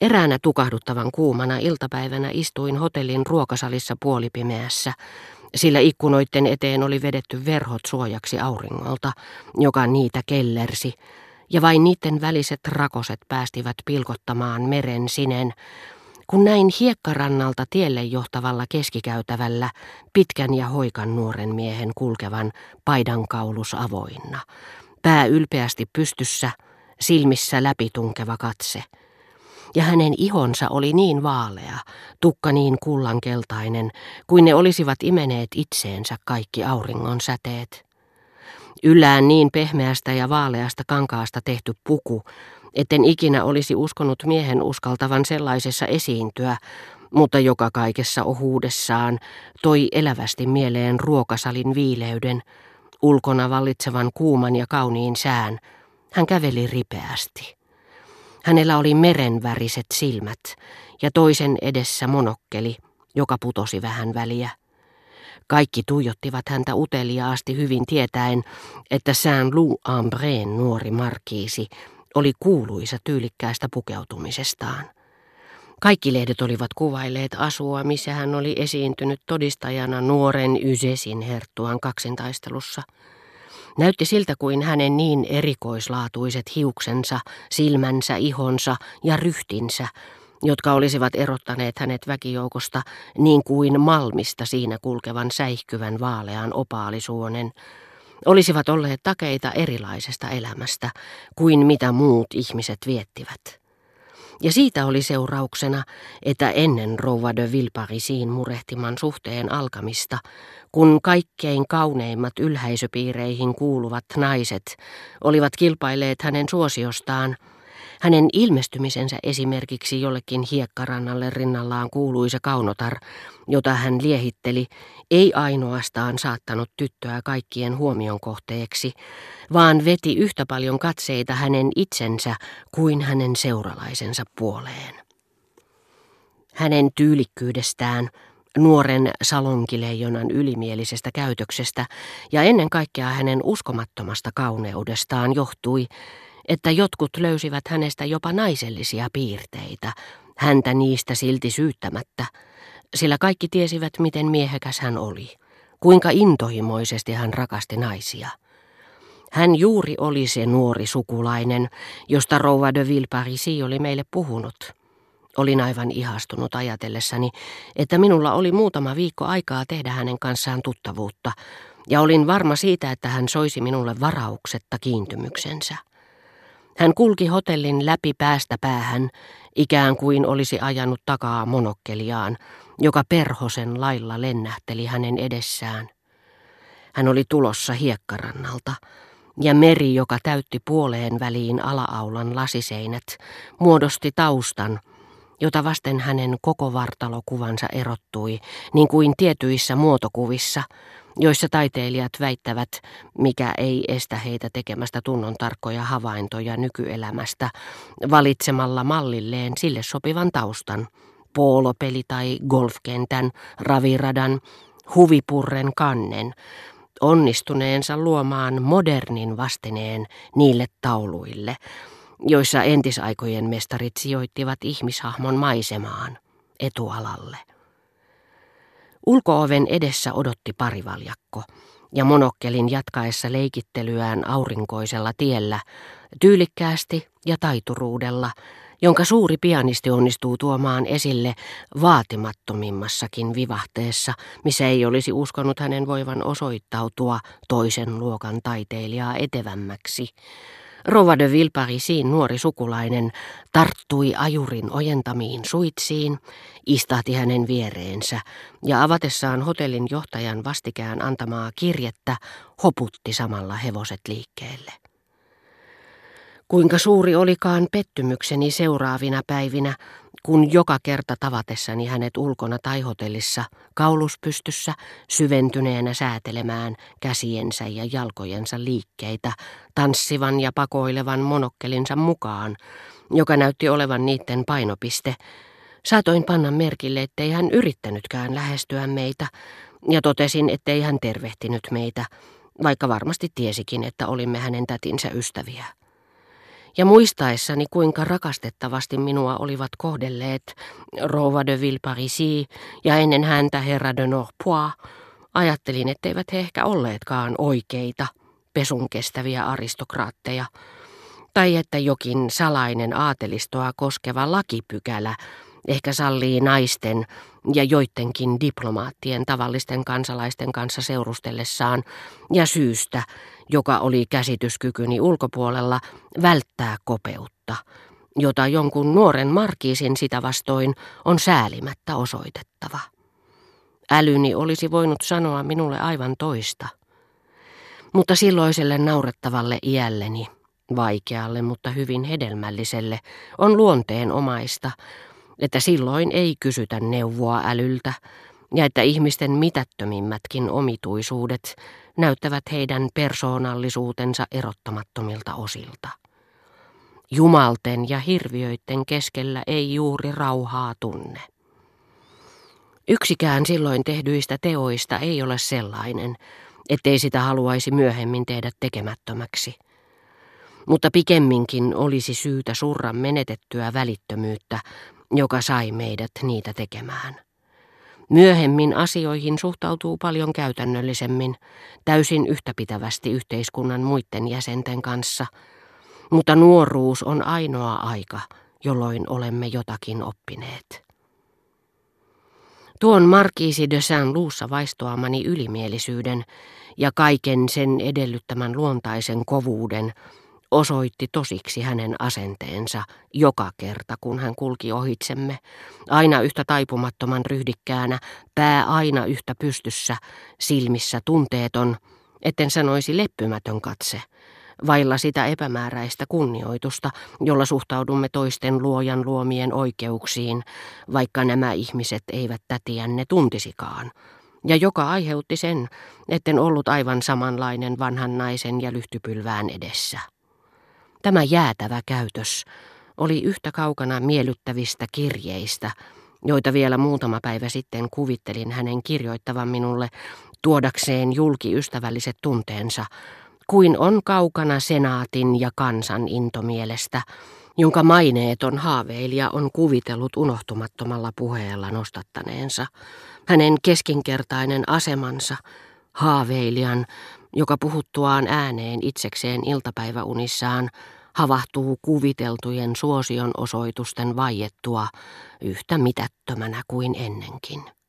Eräänä tukahduttavan kuumana iltapäivänä istuin hotellin ruokasalissa puolipimeässä, sillä ikkunoiden eteen oli vedetty verhot suojaksi auringolta, joka niitä kellersi, ja vain niiden väliset rakoset päästivät pilkottamaan meren sinen, kun näin hiekkarannalta tielle johtavalla keskikäytävällä pitkän ja hoikan nuoren miehen kulkevan paidankaulus avoinna, pää ylpeästi pystyssä, silmissä läpitunkeva katse – ja hänen ihonsa oli niin vaalea, tukka niin kullankeltainen, kuin ne olisivat imeneet itseensä kaikki auringon säteet. Yllään niin pehmeästä ja vaaleasta kankaasta tehty puku, etten ikinä olisi uskonut miehen uskaltavan sellaisessa esiintyä, mutta joka kaikessa ohuudessaan toi elävästi mieleen ruokasalin viileyden, ulkona vallitsevan kuuman ja kauniin sään. Hän käveli ripeästi. Hänellä oli merenväriset silmät ja toisen edessä monokkeli, joka putosi vähän väliä. Kaikki tuijottivat häntä uteliaasti hyvin tietäen, että Saint-Loup-Ambreen nuori markiisi oli kuuluisa tyylikkäästä pukeutumisestaan. Kaikki lehdet olivat kuvailleet asua, missä hän oli esiintynyt todistajana nuoren Ysesin herttuan kaksintaistelussa – Näytti siltä kuin hänen niin erikoislaatuiset hiuksensa, silmänsä, ihonsa ja ryhtinsä, jotka olisivat erottaneet hänet väkijoukosta niin kuin malmista siinä kulkevan säihkyvän vaalean opaalisuonen, olisivat olleet takeita erilaisesta elämästä kuin mitä muut ihmiset viettivät. Ja siitä oli seurauksena, että ennen rouva de Vilparisiin murehtiman suhteen alkamista, kun kaikkein kauneimmat ylhäisöpiireihin kuuluvat naiset olivat kilpailleet hänen suosiostaan, hänen ilmestymisensä esimerkiksi jollekin hiekkarannalle rinnallaan kuuluisa kaunotar, jota hän liehitteli, ei ainoastaan saattanut tyttöä kaikkien huomion kohteeksi, vaan veti yhtä paljon katseita hänen itsensä kuin hänen seuralaisensa puoleen. Hänen tyylikkyydestään, nuoren salonkileijonan ylimielisestä käytöksestä ja ennen kaikkea hänen uskomattomasta kauneudestaan johtui, että jotkut löysivät hänestä jopa naisellisia piirteitä, häntä niistä silti syyttämättä, sillä kaikki tiesivät, miten miehekäs hän oli, kuinka intohimoisesti hän rakasti naisia. Hän juuri oli se nuori sukulainen, josta rouva de Villeparisi oli meille puhunut. Olin aivan ihastunut ajatellessani, että minulla oli muutama viikko aikaa tehdä hänen kanssaan tuttavuutta, ja olin varma siitä, että hän soisi minulle varauksetta kiintymyksensä. Hän kulki hotellin läpi päästä päähän, ikään kuin olisi ajanut takaa monokkeliaan, joka perhosen lailla lennähteli hänen edessään. Hän oli tulossa hiekkarannalta, ja meri, joka täytti puoleen väliin alaaulan lasiseinät, muodosti taustan, jota vasten hänen koko vartalokuvansa erottui, niin kuin tietyissä muotokuvissa – joissa taiteilijat väittävät, mikä ei estä heitä tekemästä tunnon tarkkoja havaintoja nykyelämästä, valitsemalla mallilleen sille sopivan taustan, poolopeli tai golfkentän, raviradan, huvipurren kannen, onnistuneensa luomaan modernin vastineen niille tauluille, joissa entisaikojen mestarit sijoittivat ihmishahmon maisemaan, etualalle. Ulkooven edessä odotti parivaljakko, ja monokkelin jatkaessa leikittelyään aurinkoisella tiellä, tyylikkäästi ja taituruudella, jonka suuri pianisti onnistuu tuomaan esille vaatimattomimmassakin vivahteessa, missä ei olisi uskonut hänen voivan osoittautua toisen luokan taiteilijaa etevämmäksi, Rova de Vilparisiin nuori sukulainen tarttui ajurin ojentamiin suitsiin, istahti hänen viereensä ja avatessaan hotellin johtajan vastikään antamaa kirjettä hoputti samalla hevoset liikkeelle. Kuinka suuri olikaan pettymykseni seuraavina päivinä, kun joka kerta tavatessani hänet ulkona tai hotellissa, kauluspystyssä, syventyneenä säätelemään käsiensä ja jalkojensa liikkeitä, tanssivan ja pakoilevan monokkelinsa mukaan, joka näytti olevan niiden painopiste, saatoin panna merkille, ettei hän yrittänytkään lähestyä meitä, ja totesin, ettei hän tervehtinyt meitä, vaikka varmasti tiesikin, että olimme hänen tätinsä ystäviä. Ja muistaessani, kuinka rakastettavasti minua olivat kohdelleet rouva de Villeparisi ja ennen häntä herra de Norpois, ajattelin, etteivät he ehkä olleetkaan oikeita, pesun kestäviä aristokraatteja, tai että jokin salainen aatelistoa koskeva lakipykälä ehkä sallii naisten ja joidenkin diplomaattien tavallisten kansalaisten kanssa seurustellessaan ja syystä, joka oli käsityskykyni ulkopuolella, välttää kopeutta, jota jonkun nuoren markiisin sitä vastoin on säälimättä osoitettava. Älyni olisi voinut sanoa minulle aivan toista. Mutta silloiselle naurettavalle iälleni, vaikealle mutta hyvin hedelmälliselle, on luonteen omaista, että silloin ei kysytä neuvoa älyltä, ja että ihmisten mitättömimmätkin omituisuudet näyttävät heidän persoonallisuutensa erottamattomilta osilta. Jumalten ja hirviöiden keskellä ei juuri rauhaa tunne. Yksikään silloin tehdyistä teoista ei ole sellainen, ettei sitä haluaisi myöhemmin tehdä tekemättömäksi. Mutta pikemminkin olisi syytä surra menetettyä välittömyyttä, joka sai meidät niitä tekemään. Myöhemmin asioihin suhtautuu paljon käytännöllisemmin, täysin yhtäpitävästi yhteiskunnan muiden jäsenten kanssa, mutta nuoruus on ainoa aika, jolloin olemme jotakin oppineet. Tuon Markiisi de Saint-Luussa vaistoamani ylimielisyyden ja kaiken sen edellyttämän luontaisen kovuuden osoitti tosiksi hänen asenteensa joka kerta, kun hän kulki ohitsemme, aina yhtä taipumattoman ryhdikkäänä, pää aina yhtä pystyssä, silmissä tunteeton, etten sanoisi leppymätön katse, vailla sitä epämääräistä kunnioitusta, jolla suhtaudumme toisten luojan luomien oikeuksiin, vaikka nämä ihmiset eivät tätiänne tuntisikaan, ja joka aiheutti sen, etten ollut aivan samanlainen vanhan naisen ja lyhtypylvään edessä. Tämä jäätävä käytös oli yhtä kaukana miellyttävistä kirjeistä, joita vielä muutama päivä sitten kuvittelin hänen kirjoittavan minulle tuodakseen julkiystävälliset tunteensa, kuin on kaukana senaatin ja kansan intomielestä, jonka maineeton haaveilija on kuvitellut unohtumattomalla puheella nostattaneensa. Hänen keskinkertainen asemansa, haaveilijan, joka puhuttuaan ääneen itsekseen iltapäiväunissaan havahtuu kuviteltujen suosion osoitusten vaiettua yhtä mitättömänä kuin ennenkin.